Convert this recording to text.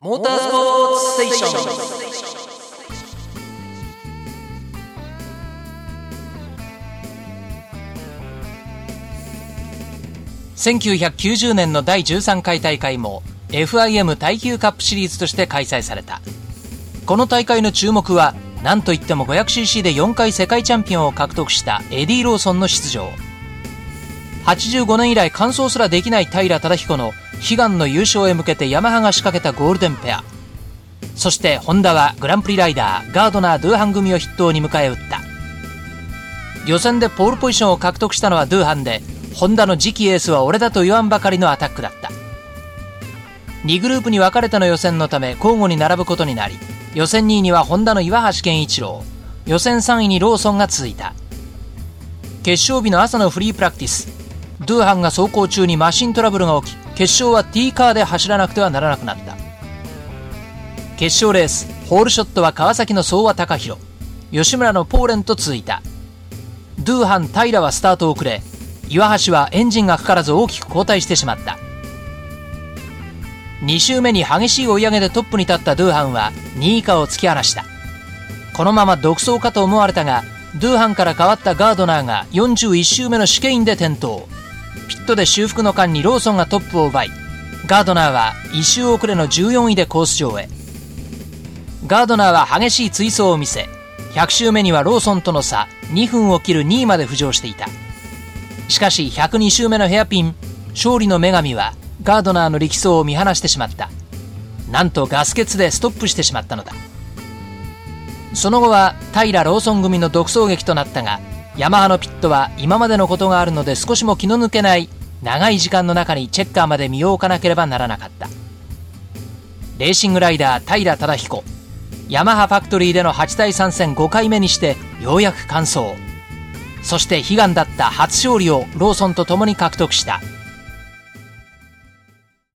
モータースポーツステーション。1990年の第13回大会も FIM 耐久カップシリーズとして開催された。この大会の注目は何といっても 500cc で4回世界チャンピオンを獲得したエディ・ローソンの出場。85年以来完走すらできない平忠彦の悲願の優勝へ向けてヤマハが仕掛けたゴールデンペア。そしてホンダはグランプリライダーガードナー・ドゥーハン組を筆頭に迎え撃った。予選でポールポジションを獲得したのはドゥーハンでホンダの次期エースは俺だと言わんばかりのアタックだった。2グループに分かれての予選のため交互に並ぶことになり予選2位にはホンダの岩橋健一郎。予選3位にローソンが続いた。決勝日の朝のフリープラクティスドゥーハンが走行中にマシントラブルが起き決勝は T カーで走らなくてはならなくなった。決勝レースホールショットは川崎の相和貴弘吉村のポーレンと続いた。ドゥーハン平はスタート遅れ。岩橋はエンジンがかからず大きく後退してしまった。2周目に激しい追い上げでトップに立ったドゥーハンは2位以下を突き放した。このまま独走かと思われたがドゥーハンから変わったガードナーが41周目の試験で転倒。ピットで修復の間にローソンがトップを奪いガードナーは1周遅れの14位でコース上へ。ガードナーは激しい追走を見せ100周目にはローソンとの差2分を切る2位まで浮上していた。しかし102周目のヘアピン勝利の女神はガードナーの力走を見放してしまった。なんとガス欠でストップしてしまったのだ。その後は平ローソン組の独走劇となったがヤマハのピットは今までのことがあるので少しも気の抜けない長い時間の中にチェッカーまで身を置かなければならなかった。レーシングライダー平忠彦ヤマハファクトリーでの8対3戦5回目にしてようやく完走。そして悲願だった初勝利をローソンと共に獲得した。